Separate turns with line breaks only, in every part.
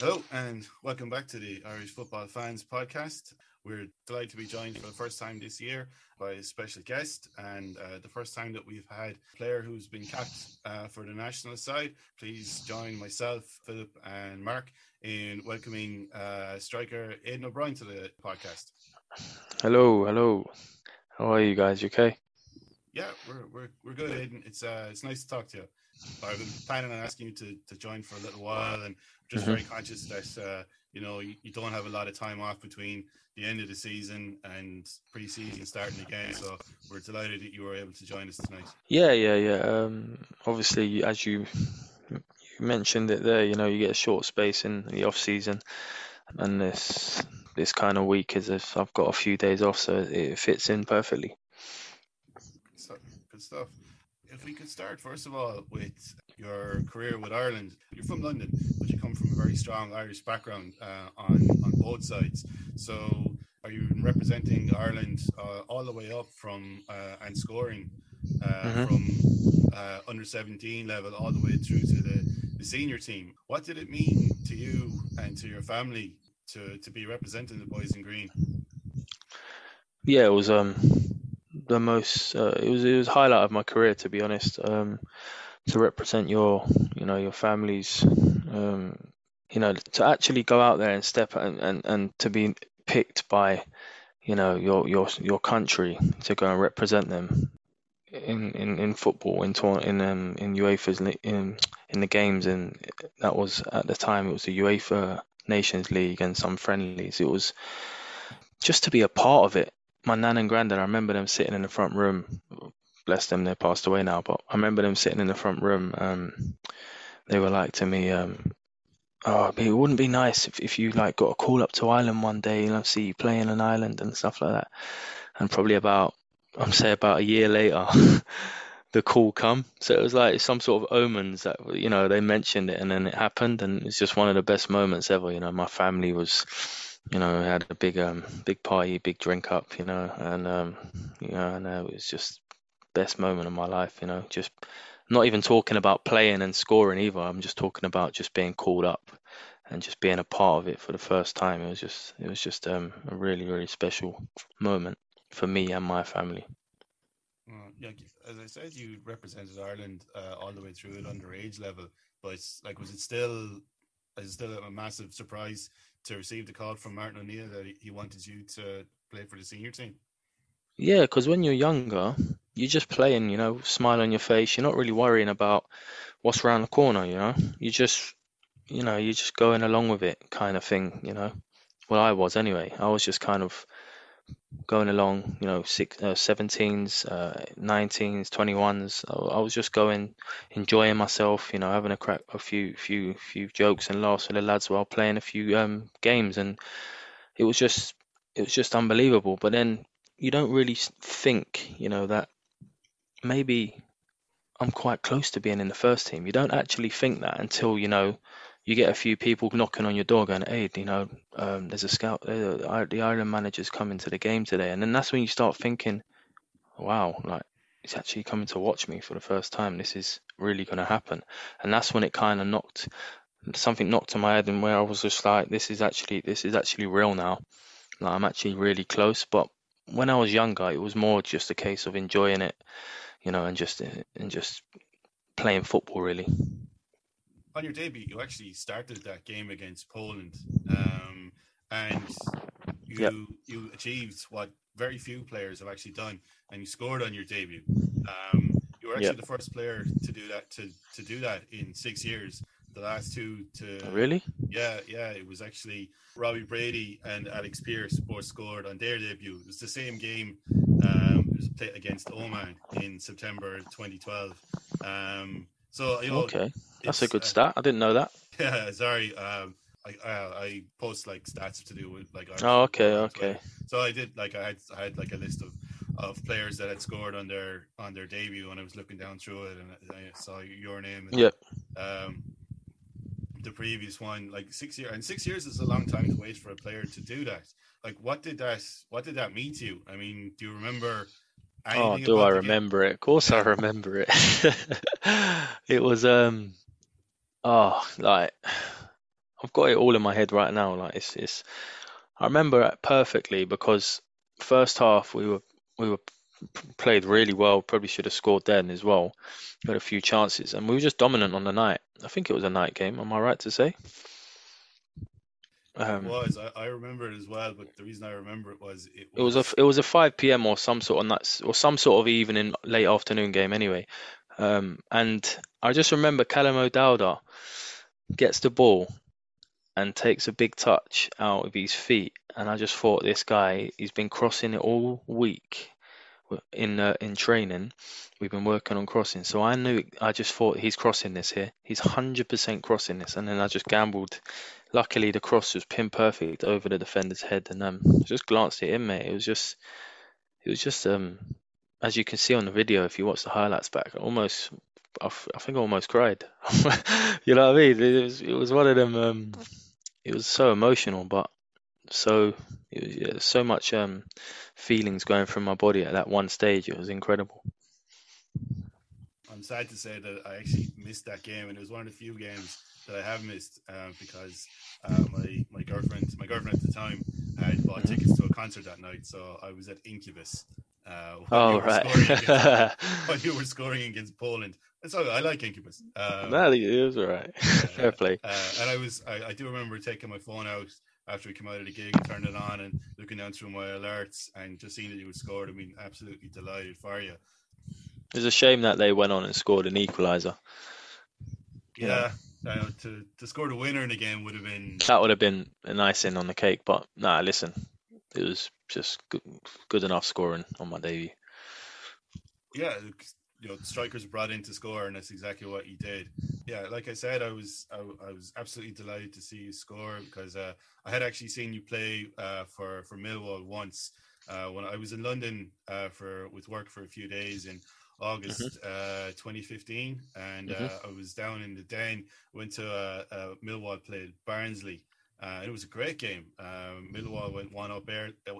Hello, and welcome back to the Irish Football Fans Podcast. We're delighted to be joined for the first time this year by a special guest, and uh, the first time that we've had a player who's been capped uh, for the national side. Please join myself, Philip, and Mark in welcoming uh, striker Aiden O'Brien to the podcast.
Hello, hello. How are you guys? You okay?
Yeah, we're we're, we're good, Aiden. It's uh it's nice to talk to you. I've been planning on asking you to, to join for a little while, and just mm-hmm. very conscious that uh, you know you, you, don't have a lot of time off between the end of the season and pre-season starting again. So we're delighted that you were able to join us tonight.
Yeah, yeah, yeah. Um, obviously, as you you mentioned it there, you know, you get a short space in the off season, and this this kind of week is if I've got a few days off, so it fits in perfectly.
So, good stuff if we could start first of all with your career with Ireland. You're from London, but you come from a very strong Irish background uh, on on both sides. So, are you representing Ireland uh, all the way up from uh, and scoring uh, mm-hmm. from uh, under 17 level all the way through to the, the senior team? What did it mean to you and to your family to to be representing the boys in green?
Yeah, it was um the most uh, it was it was highlight of my career to be honest um, to represent your you know your families um, you know to actually go out there and step and, and, and to be picked by you know your your your country to go and represent them in in, in football in in um, in UEFA's in in the games. And that was at the time it was the UEFA Nations League and some friendlies. It was just to be a part of it my nan and granddad, I remember them sitting in the front room. Bless them, they passed away now, but I remember them sitting in the front room. Um, they were like to me, um, "Oh, it wouldn't be nice if, if you like got a call up to Ireland one day, know, see you play in an island and stuff like that." And probably about, I'm say about a year later, the call come. So it was like some sort of omens that you know they mentioned it and then it happened, and it's just one of the best moments ever. You know, my family was you know, had a big um big party, big drink up, you know, and um you know, and uh, it was just best moment of my life, you know, just not even talking about playing and scoring either. I'm just talking about just being called up and just being a part of it for the first time. It was just it was just um, a really really special moment for me and my family.
Uh, yeah, as I said, you represented Ireland uh, all the way through at underage level, but like, was it still, is still a massive surprise to receive the call from Martin O'Neill that he wanted you to play for the senior team?
Yeah, because when you're younger, you're just playing, you know, smile on your face. You're not really worrying about what's around the corner, you know. You just, you know, you're just going along with it, kind of thing, you know. Well, I was anyway. I was just kind of going along, you know, six, uh, 17s, uh, 19s, 21s. I, I was just going, enjoying myself, you know, having a crack, a few, few, few jokes and laughs with the lads while playing a few um, games, and it was just, it was just unbelievable. But then you don't really think, you know, that maybe I'm quite close to being in the first team. You don't actually think that until you know you get a few people knocking on your door going, hey, you know, um, there's a scout, uh, the Ireland manager's coming to the game today. And then that's when you start thinking, wow, like, he's actually coming to watch me for the first time. This is really going to happen. And that's when it kind of knocked, something knocked on my head and where I was just like, this is actually, this is actually real now. Like, I'm actually really close. But when I was younger, it was more just a case of enjoying it, you know, and just, and just playing football really
on your debut, you actually started that game against Poland, um, and you yep. you achieved what very few players have actually done, and you scored on your debut. Um, you were actually yep. the first player to do that to to do that in six years. The last two to
oh, really,
yeah, yeah, it was actually Robbie Brady and Alex Pearce both scored on their debut. It was the same game. Um, it was played against Oman in September 2012. Um, so you know,
okay, that's a good uh, stat. I didn't know that.
Yeah, sorry. Um, I, I, I post like stats to do with like.
Oh, okay, okay.
So I did like I had I had like a list of of players that had scored on their on their debut, and I was looking down through it, and I saw your name. And,
yeah.
Um, the previous one, like six years, and six years is a long time to wait for a player to do that. Like, what did that? What did that mean to you? I mean, do you remember
Oh, do I remember it? Of course, I remember it. it was um, oh, like I've got it all in my head right now. Like it's, it's I remember it perfectly because first half we were we were played really well. Probably should have scored then as well. Had a few chances, and we were just dominant on the night. I think it was a night game. Am I right to say?
Um, it was. I, I, remember it as well, but the reason I remember it was
it was, it was a it was a five p.m. or some sort of night or some sort of evening late afternoon game anyway. Um, and I just remember Callum O'Dowda gets the ball and takes a big touch out of his feet, and I just thought this guy he's been crossing it all week in uh, in training. We've been working on crossing, so I knew I just thought he's crossing this here. He's hundred percent crossing this, and then I just gambled. Luckily, the cross was pin perfect over the defender's head, and um, just glanced it in, mate. It was just, it was just um, as you can see on the video, if you watch the highlights back, almost, I, think I almost cried. you know what I mean? It was, it was one of them. Um, it was so emotional, but so it was, yeah, so much um, feelings going through my body at that one stage. It was incredible.
I'm sad to say that I actually missed that game, and it was one of the few games that I have missed uh, because uh, my my girlfriend my girlfriend at the time had bought tickets to a concert that night, so I was at Incubus. Uh,
oh right!
against, while you were scoring against Poland, and so I like Incubus.
Um, no, it was all right. Fair play.
Uh, and I was I, I do remember taking my phone out after we came out of the gig and turned it on and looking down through my alerts and just seeing that you had scored. I mean, absolutely delighted for you.
It's a shame that they went on and scored an equaliser.
Yeah, uh, to to score the winner in the game would have been
that would have been a nice in on the cake. But nah, listen, it was just good, good enough scoring on my debut.
Yeah, you know, strikers brought in to score, and that's exactly what he did. Yeah, like I said, I was I, I was absolutely delighted to see you score because uh, I had actually seen you play uh, for for Millwall once uh, when I was in London uh, for with work for a few days in August mm-hmm. Uh, 2015, and mm-hmm. Uh, I was down in the Den. Went to Millwall played Barnsley. Uh, it was a great game. Uh, Millwall went one up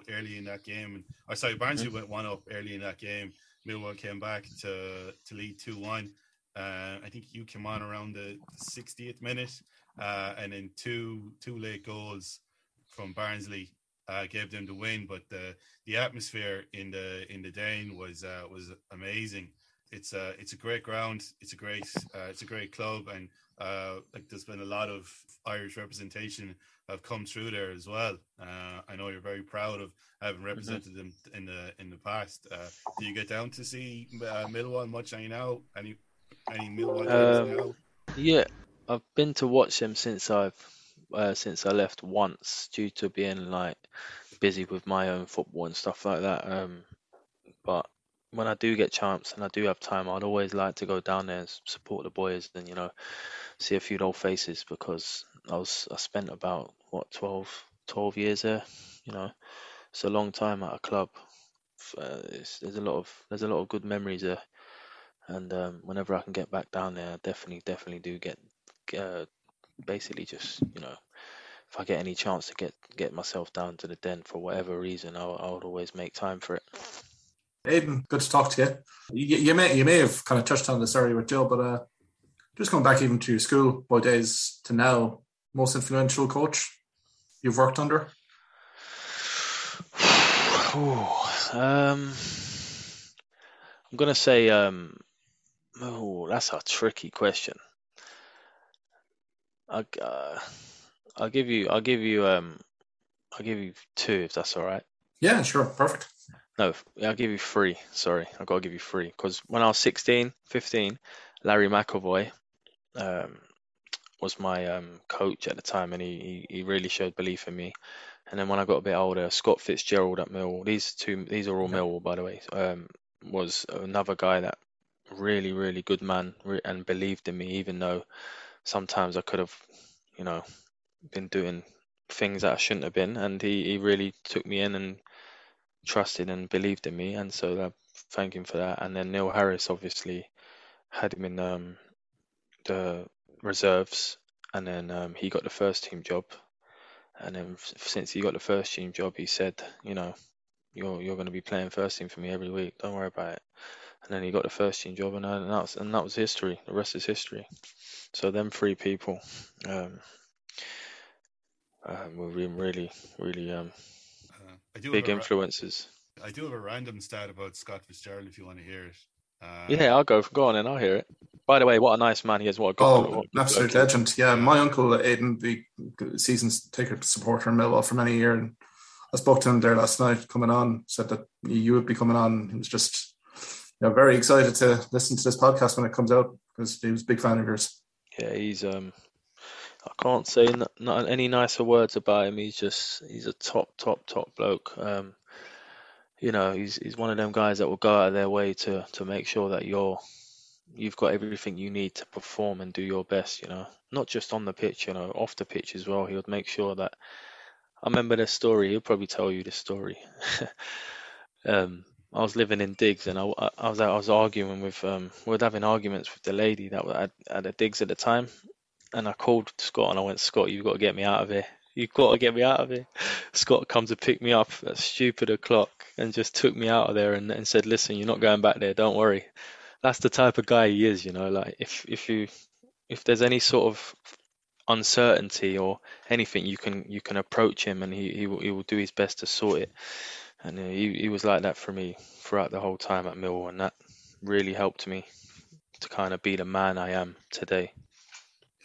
early in that game, and or sorry, Barnsley mm-hmm. went one up early in that game, Millwall came back to to lead two one. Uh, I think you came on around the 60th minute, uh, and then two two late goals from Barnsley uh, gave them the win. But the the atmosphere in the in the Den was uh, was amazing. It's a it's a great ground. It's a great uh, it's a great club, and uh, like there's been a lot of Irish representation have come through there as well. Uh, I know you're very proud of having mm-hmm. represented mm-hmm. them in the in the past. Uh, do you get down to see uh, Millwall much I know Any any Millwall um, now?
Yeah, I've been to watch them since I've uh, since I left once due to being like busy with my own football and stuff like that. Um, but when I do get chance and I do have time, I'd always like to go down there and support the boys and you know see a few old faces because I was I spent about what 12, 12 years there. You know, it's a long time at a club. Uh, there's a lot of there's a lot of good memories there, and um, whenever I can get back down there, I definitely definitely do get, uh, basically just you know if I get any chance to get get myself down to the den for whatever reason, I, I would always make time for it.
Aiden, good to talk to you. You, you may you may have kind of touched on this earlier with Joe, but uh, just going back even to your school boy days to now, most influential coach you've worked under?
um, I'm gonna say, um, oh, that's a tricky question. I, uh, I'll give you, I'll give you, um, I'll give you two if that's all right.
Yeah, sure, perfect.
No, I'll give you three. Sorry, I've got to give you three because when I was 16, 15, Larry McAvoy um, was my um, coach at the time, and he, he, he really showed belief in me. And then when I got a bit older, Scott Fitzgerald at Mill, these two, these are all yeah. Millwall, by the way, um, was another guy that really, really good man and believed in me, even though sometimes I could have, you know, been doing things that I shouldn't have been. And he, he really took me in and trusted and believed in me, and so I thank him for that. And then Neil Harris obviously had him in um, the reserves, and then um, he got the first team job. And then since he got the first team job, he said, you know, you're you're going to be playing first team for me every week. Don't worry about it. And then he got the first team job, and, and that was and that was history. The rest is history. So them three people, um, um, were really, really um,
Uh, I do
big
have a, ra-
influences.
I do have a random stat about Scott Fitzgerald if you want to hear it. Uh,
Yeah, I'll go. Go on, and I'll hear it. By the way, what a nice man he is. What a good.
Oh,
what a
absolute legend. Yeah, my uncle Aiden, the season's ticket supporter in Millwall for many years. And I spoke to him there last night coming on, said that you would be coming on. He was just you know, very excited to listen to this podcast when it comes out because he was a big fan of yours.
Yeah, he's um. I can't say not any nicer words about him. He's just he's a top, top, top bloke. Um, you know, he's he's one of them guys that will go out of their way to to make sure that you're you've got everything you need to perform and do your best. You know, not just on the pitch. You know, off the pitch as well. He would make sure that. I remember this story. He'll probably tell you this story. um, I was living in digs and I, I, I was I was arguing with um we were having arguments with the lady that was at, at the digs at the time and I called Scott and I went Scott you've got to get me out of here. You've got to get me out of here. Scott comes to pick me up at stupid o'clock and just took me out of there and, and said listen you're not going back there. Don't worry. That's the type of guy he is you know like if if you if there's any sort of uncertainty or anything you can you can approach him and he he will, he will do his best to sort it. And uh, he, he was like that for me throughout the whole time at Millwall, and that really helped me to kind of be the man I am today.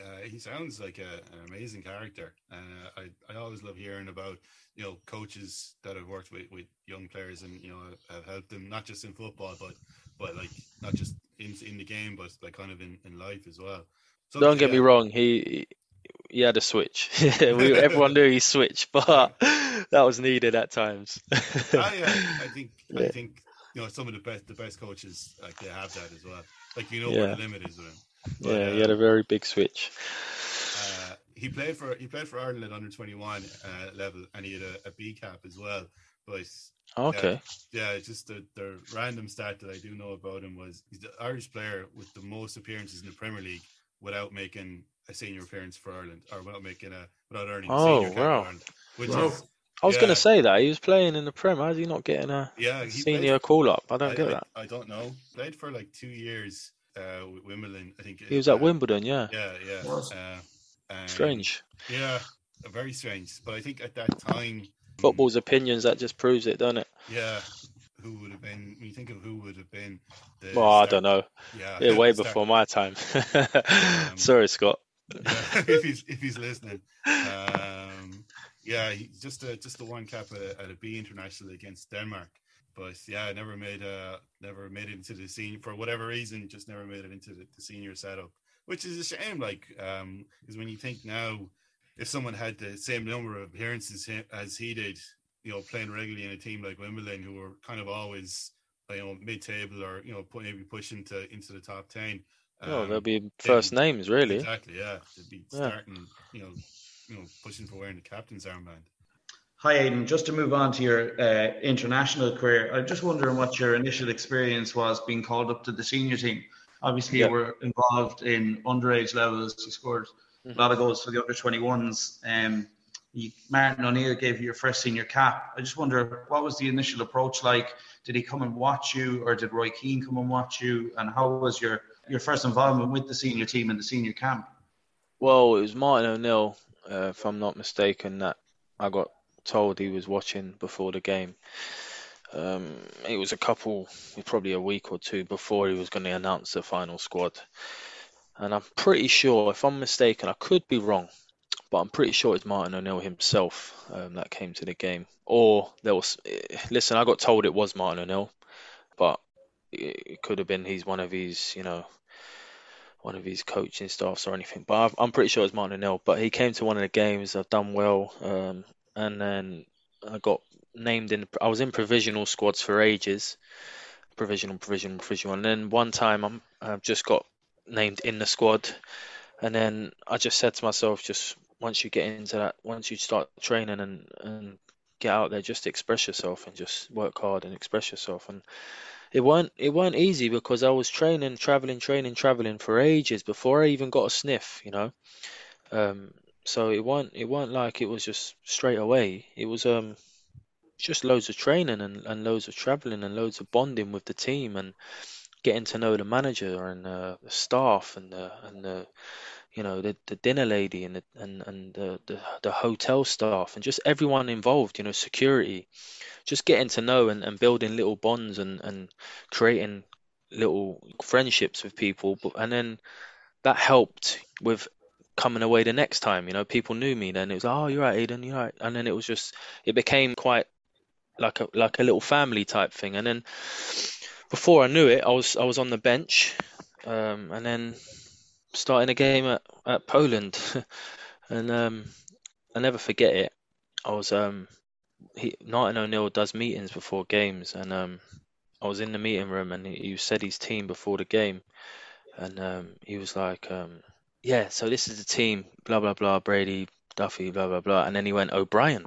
Uh, he sounds like a, an amazing character. Uh, I, I always love hearing about you know coaches that have worked with, with young players and you know have helped them not just in football but but like not just in in the game but like kind of in, in life as well. So,
Don't get me wrong, he he had a switch. we, everyone knew he switched, but that was needed at times.
I, uh, I think I think you know some of the best the best coaches like they have that as well. Like you know
Yeah.
what the limit is with him. But,
yeah, he had a very big switch.
Uh, he played for he played for Ireland at under twenty one uh, level, and he had a, a B cap as well. But
Okay.
yeah, it's just the, the random stat that I do know about him was he's the Irish player with the most appearances in the Premier League without making a senior appearance for Ireland, or without making a without earning a
Oh,
senior cap
wow.
Ireland, which
Wow.
is
I was
yeah.
going to say that he was playing in the Prem. How's he not getting a
yeah
senior
played,
call up? I don't
I,
get
I-
that.
I, don't know. Played for like two years uh, Wimbledon. I think
He was
uh,
at Wimbledon, yeah.
Yeah, yeah.
Was.
Uh,
Strange.
Yeah, very strange. But I think at that time,
Football's opinions, that just proves it, doesn't it?
Yeah, who would have been? When you think of who would have been the
Well, I don't know.
Yeah,
Yeah, way
start-
before my time. Sorry, Scott.
yeah, if he's if he's listening. Um, yeah, he, just a just the one cap at a, at a B international against Denmark. But yeah, I never made a never made it into the senior for whatever reason. Just never made it into the, the senior setup, which is a shame. Like, because when you think now, if someone had the same number of appearances as he did, you know, playing regularly in a team like Wimbledon, who were kind of always you know mid-table or you know maybe pushing to into the top ten.
Oh,
um,
they'll be first names, really.
Exactly, yeah. To be
Yeah.
starting, you know, you know, pushing for wearing the captain's armband.
Hi, Aiden. Just to move on to your uh, international career, I'm just wondering what your initial experience was being called up to the senior team. Obviously,
Yeah.
you were involved in underage levels. You scored a lot of goals for the under 21s. Um, you, Martin O'Neill gave you your first senior cap. I just wonder what was the initial approach like? Did he come and watch you, or did Roy Keane come and watch you? And how was your your first involvement with the senior team and the senior camp?
Well, it was Martin O'Neill, uh, if I'm not mistaken, that I got told he was watching before the game. Um, it was a couple, probably a week or two before he was going to announce the final squad. And I'm pretty sure, if I'm mistaken, I could be wrong, but I'm pretty sure it's Martin O'Neill himself um, that came to the game. Or there was, eh, listen, I got told it was Martin O'Neill, but it, could have been he's one of his, you know, one of his coaching staffs or anything. But I've, I'm pretty sure it's Martin O'Neill. But he came to one of the games. I've done well, um, and then I got named in. I was in provisional squads for ages, provisional, provisional, provisional, and then one time I'm I've just got named in the squad, and then I just said to myself, just once you get into that, once you start training and and get out there, just express yourself and just work hard and express yourself and it weren't it weren't easy because I was training, traveling, training, traveling for ages before I even got a sniff, you know. Um, so it weren't it weren't like it was just straight away. It was um just loads of training and, and loads of traveling and loads of bonding with the team and getting to know the manager and uh, the staff and the and the you know the, the dinner lady and the and, and the, the the hotel staff and just everyone involved you know security just getting to know and, and building little bonds and and creating little friendships with people but and then that helped with coming away the next time you know people knew me then it was oh you're right Aiden you're right. And then it was just it became quite like a like a little family type thing. And then before I knew it I was I was on the bench um, and then starting a game at, at Poland, and um, I never forget it. I was um, he Martin O'Neill does meetings before games, and um, I was in the meeting room, and he, he said his team before the game, and um, he was like, um, "Yeah, so this is the team, blah blah blah, Brady, Duffy, blah blah blah," and then he went O'Brien,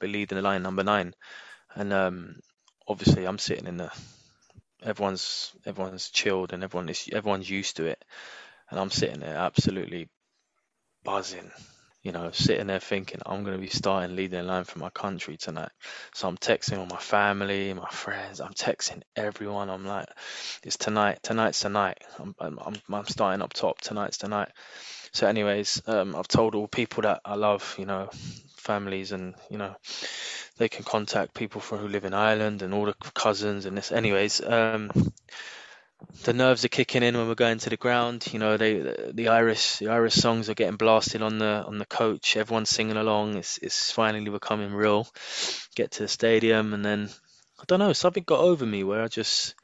but leading the line number nine, and um, obviously I'm sitting in the everyone's everyone's chilled and everyone is everyone's used to it. And I'm sitting there absolutely buzzing, you know, sitting there thinking I'm going to be starting leading line for my country tonight. So I'm texting all my family, my friends. I'm texting everyone. I'm like, it's tonight. Tonight's tonight. I'm I'm I'm starting up top. Tonight's tonight. So, anyways, um, I've told all people that I love, you know, families, and you know, they can contact people for who live in Ireland and all the cousins and this. Anyways, um, the nerves are kicking in when we're going to the ground. You know, they the Irish the Irish songs are getting blasted on the on the coach. Everyone's singing along. It's it's finally becoming real. Get to the stadium and then I don't know. Something got over me where I just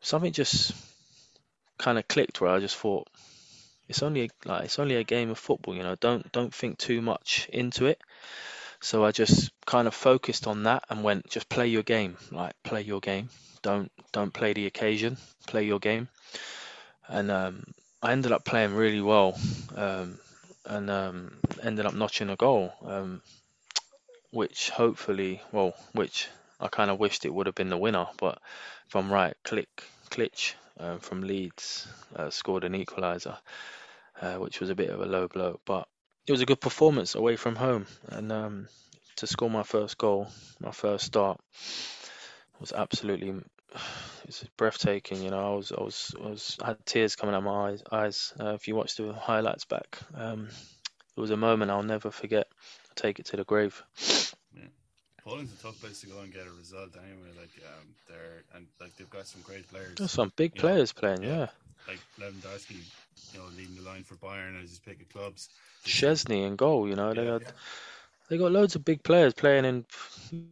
something just kind of clicked where I just thought it's only like it's only a game of football. You know, don't don't think too much into it. So I just kind of focused on that and went, just play your game, like play your game. Don't don't play the occasion, play your game. And um, I ended up playing really well, um, and um, ended up notching a goal, um, which hopefully, well, which I kind of wished it would have been the winner, but I'm right, Klich Klich uh, from Leeds uh, scored an equaliser, uh, which was a bit of a low blow, but it was a good performance away from home, and um, to score my first goal, my first start, was absolutely breathtaking. You know, I was I was I was I had tears coming out my eyes. eyes. Uh, if you watch the highlights back, um, it was a moment I'll never forget. I'll take it to the grave.
Yeah. Poland's a tough place to go and get a result anyway. Like um, they're and like they've got some great players.
There's some big players know, playing, yeah. yeah.
Like Lewandowski, you know, leading the line for Bayern as his pick of clubs.
Szczesny in goal, you know, they yeah, got yeah. they got loads of big players playing in you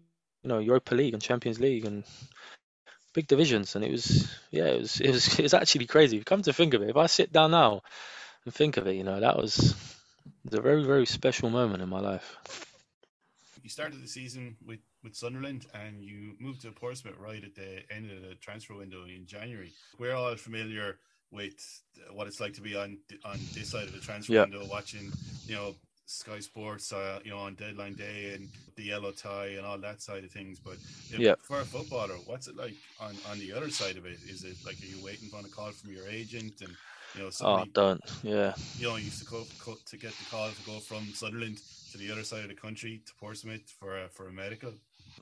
know Europa League and Champions League and big divisions, and it was yeah, it was it was it was actually crazy. Come to think of it, if I sit down now and think of it, you know, that was, was a very very special moment in my life.
You started the season with with Sunderland, and you moved to Portsmouth right at the end of the transfer window in January. We're all familiar with what it's like to be on on this side of the transfer yeah. window, watching you know Sky Sports, uh, you know, on deadline day and the yellow tie and all that side of things. But
yeah.
for a footballer, what's it like on, on the other side of it? Is it like are you waiting on a call from your agent and you know?
Somebody, oh, don't yeah.
You know, used to go, to get the call to go from Sunderland to the other side of the country to Portsmouth for a, for a medical.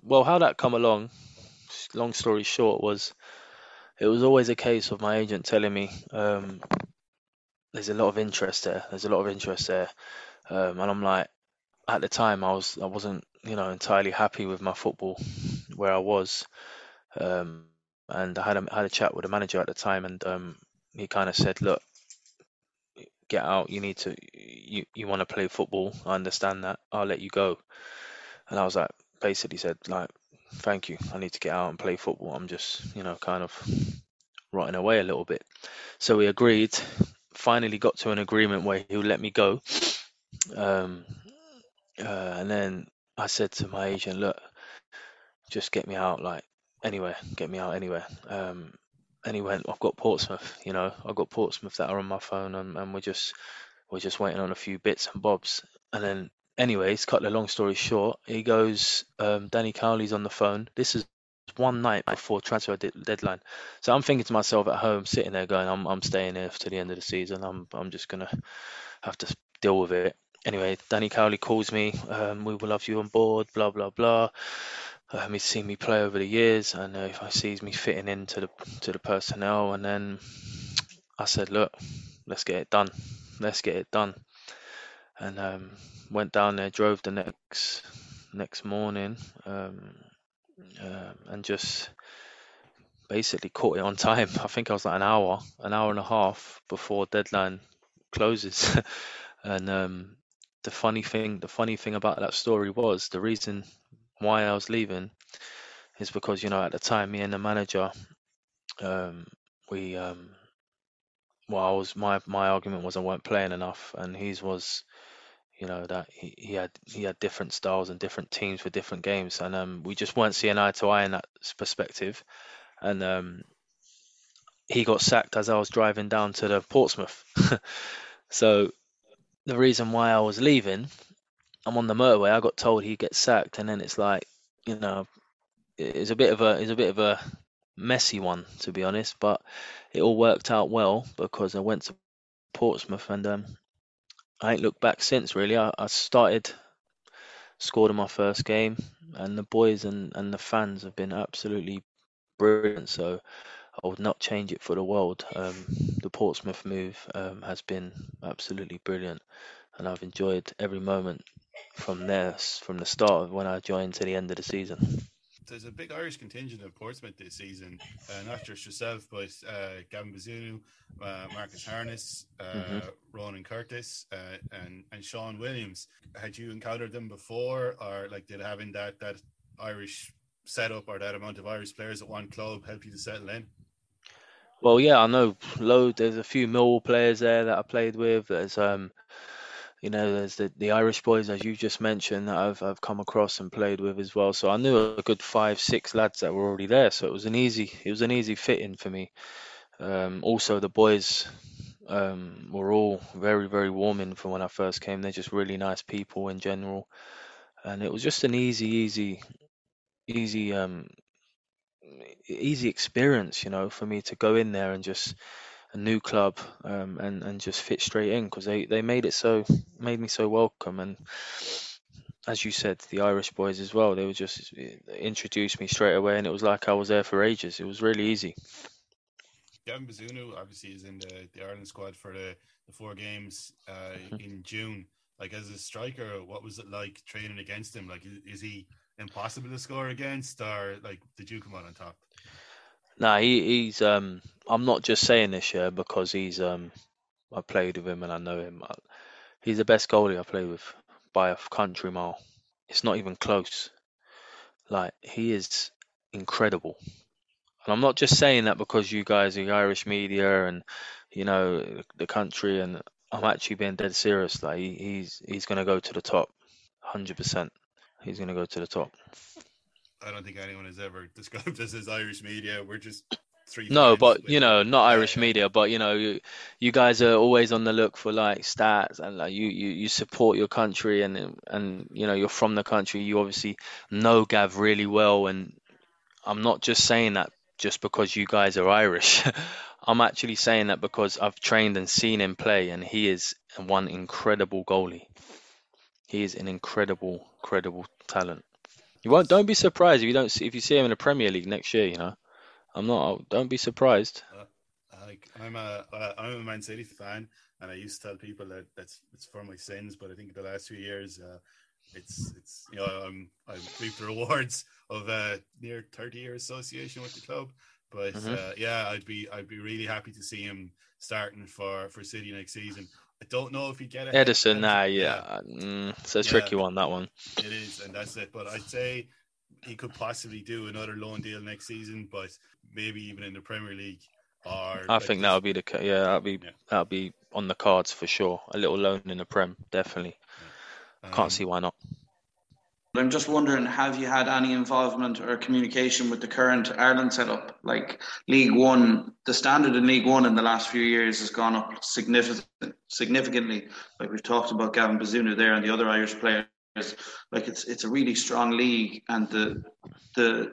Well, how that come along? Long story short, was it was always a case of my agent telling me um, there's a lot of interest there. There's a lot of interest there. Um, and I'm like, at the time, I was I wasn't you know entirely happy with my football where I was, um, and I had a had a chat with the manager at the time, and um, he kind of said, look, get out. You need to you you want to play football. I understand that. I'll let you go. And I was like, basically said like, thank you. I need to get out and play football. I'm just you know kind of rotting away a little bit. So we agreed. Finally got to an agreement where he would let me go um, uh, and then I said to my agent, look, just get me out, like anywhere, get me out anywhere. Um, and he went, I've got Portsmouth, you know, I've got Portsmouth that are on my phone, and, and we're just we're just waiting on a few bits and bobs. And then, anyways, cut the long story short, he goes, um, Danny Cowley's on the phone. This is one night before transfer de- deadline. So I'm thinking to myself at home, sitting there going, I'm I'm staying here to the end of the season. I'm I'm just gonna have to deal with it anyway, Danny Cowley calls me. Um, we will have you on board. Blah blah blah. Um, he's seen me play over the years, and uh, if I sees me fitting into the to the personnel, and then I said, look, let's get it done. let's get it done. And um, went down there, drove the next next morning, um, uh, and just basically caught it on time. I think I was like an hour, an hour and a half before deadline closes. and um, the funny thing, the funny thing about that story was the reason why I was leaving is because you know at the time me and the manager, um, we um, well I was my my argument was I weren't playing enough, and his was you know that he, he had he had different styles and different teams for different games, and um, we just weren't seeing eye to eye in that perspective, and um, he got sacked as I was driving down to the Portsmouth. so the reason why I was leaving, I'm on the motorway. I got told he gets sacked, and then it's like you know, it's a bit of a it's a bit of a messy one to be honest, but it all worked out well because I went to Portsmouth and um, I ain't looked back since really. I, I started, scored in my first game, and the boys and, and the fans have been absolutely brilliant. So I would not change it for the world. Um, the Portsmouth move um, has been absolutely brilliant, and I've enjoyed every moment from there, from the start of when I joined to the end of the season
there's a big Irish contingent in Portsmouth this season, uh, not just yourself, but uh, Gavin Bazunu, uh, Marcus Harness, uh, mm-hmm. Ronan Curtis, uh, and and Shaun Williams. Had you encountered them before, or like did having that that Irish setup or that amount of Irish players at one club help you to settle in?
Well, yeah, I know. Load. There's a few Millwall players there that I played with. There's um, you know, there's the, the Irish boys, as you just mentioned, that I've, I've come across and played with as well. So I knew a good five, six lads that were already there. So it was an easy, it was an easy fit in for me. Um, also, the boys um, were all very, very warming from when I first came. They're just really nice people in general, and it was just an easy, easy, easy, um, easy experience, you know, for me to go in there and just a new club um, and and just fit straight in because they they made it so made me so welcome and as you said the Irish boys as well they were just introduced me straight away and it was like I was there for ages it was really easy.
Gavin Bazunu obviously is in the, the Ireland squad for the, the four games uh, mm-hmm. in June. Like as a striker, what was it like training against him? Like is, is he impossible to score against, or like did you come out on top?
No, he, he's. Um, I'm not just saying this year because he's. Um, I played with him and I know him. He's the best goalie I played with by a country mile. It's not even close. Like he is incredible, and I'm not just saying that because you guys the Irish media and you know the country, and I'm actually being dead serious. Like he, he's he's gonna go to the top, hundred percent. He's gonna go to the top.
I don't think anyone has ever described us as Irish media. We're just three.
No, but you know, not Irish yeah, media, but you know, you, you guys are always on the look for like stats and like you, you, you support your country and and you know you're from the country. You obviously know Gav really well, and I'm not just saying that just because you guys are Irish. I'm actually saying that because I've trained and seen him play, and he is one incredible goalie. He is an incredible, incredible talent. You won't. Don't be surprised if you don't see if you see him in the Premier League next year. You know, I'm not. Don't be surprised.
Uh, like I'm a uh, I'm a Man City fan, and I used to tell people that that's it's for my sins. But I think the last few years, uh, it's it's you know I'm I've reaped the rewards of a near 30 year association with the club. But mm-hmm. uh, yeah, I'd be I'd be really happy to see him starting for for City next season. I don't know if he get it.
Ederson, nah, yeah, yeah. Mm, it's a tricky one that one.
It is, and that's it. But I'd say he could possibly do another loan deal next season, but maybe even in the Premier League. Or I
like think that would be the yeah, that'd be yeah. that'd be on the cards for sure. A little loan in the Prem, definitely. Um, Can't see why not.
I'm just wondering, have you had any involvement or communication with the current Ireland setup? Like League One, the standard in League One in the last few years has gone up significant, significantly. Like we've talked about Gavin Bazunu there and the other Irish players. Like it's it's a really strong league, and the the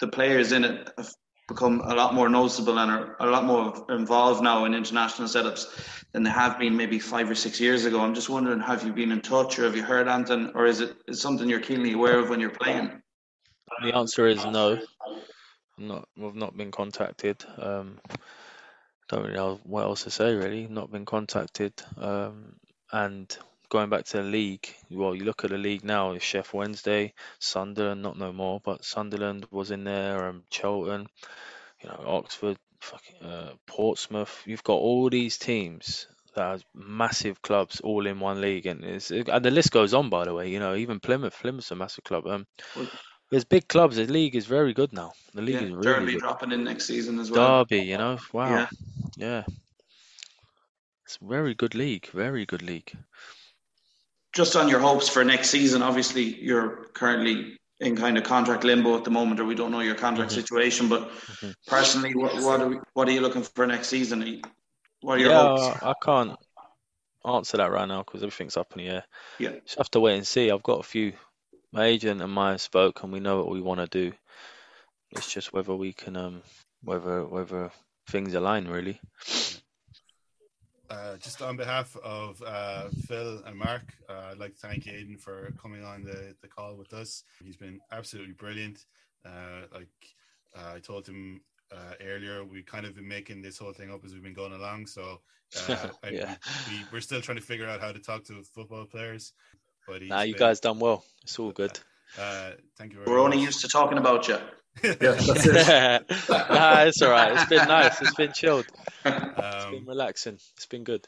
the players in it have become a lot more noticeable and are a lot more involved now in international setups than they have been maybe five or six years ago. I'm just wondering, have you been in touch or have you heard Anton, or is it is something you're keenly aware of when you're playing?
The answer is no. Not. We've not been contacted. Um, don't really know what else to say. Really, not been contacted. Um, and going back to the league, well, you look at the league now. It's Sheff Wednesday, Sunderland, not no more, but Sunderland was in there, and Charlton, you know, Oxford, fucking, uh, Portsmouth. You've got all these teams that are massive clubs all in one league, and it's, and the list goes on. By the way, you know, even Plymouth, Plymouth's a massive club. Um, there's big clubs. The league is very good now. The league
Yeah,
is really
Derby
good.
dropping in next season as well.
Derby, you know, wow,
Yeah.
yeah. It's a very good league, very good league.
Just on your hopes for next season, obviously you're currently in kind of contract limbo at the moment, or we don't know your contract
Mhm.
situation. But
Mhm.
personally, what what are, we, what are you looking for next season? What are your
Yeah,
hopes?
I can't answer that right now because everything's up in the air.
Yeah.
Just have to wait and see. I've got a few. My agent and have spoke, and we know what we want to do. It's just whether we can, um, whether whether things align really.
Uh, just on behalf of uh, Phil and Mark, uh, I'd like to thank Aiden for coming on the, the call with us. He's been absolutely brilliant. Uh, like uh, I told him uh, earlier, we kind of been making this whole thing up as we've been going along. So uh, I, we, we're still trying to figure out how to talk to football players. But he's
Nah, you
been-
guys done well. It's all good.
Uh, thank you very much.
We're only
much.
used to talking about you.
Yeah, that's it.
nah, it's all right. It's been nice. It's been chilled. It's been
Um,
relaxing. It's been good.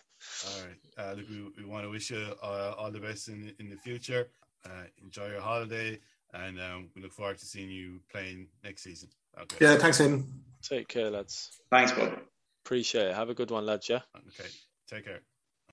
all right. Uh, look, we, we want to wish you uh, all the best in in the future. Uh, enjoy your holiday, and um, we look forward to seeing you playing next season. Okay.
Yeah, thanks, Aiden.
Take care, lads.
Thanks, bud.
Appreciate it. Have a good one, lads. Yeah.
Okay. Take care.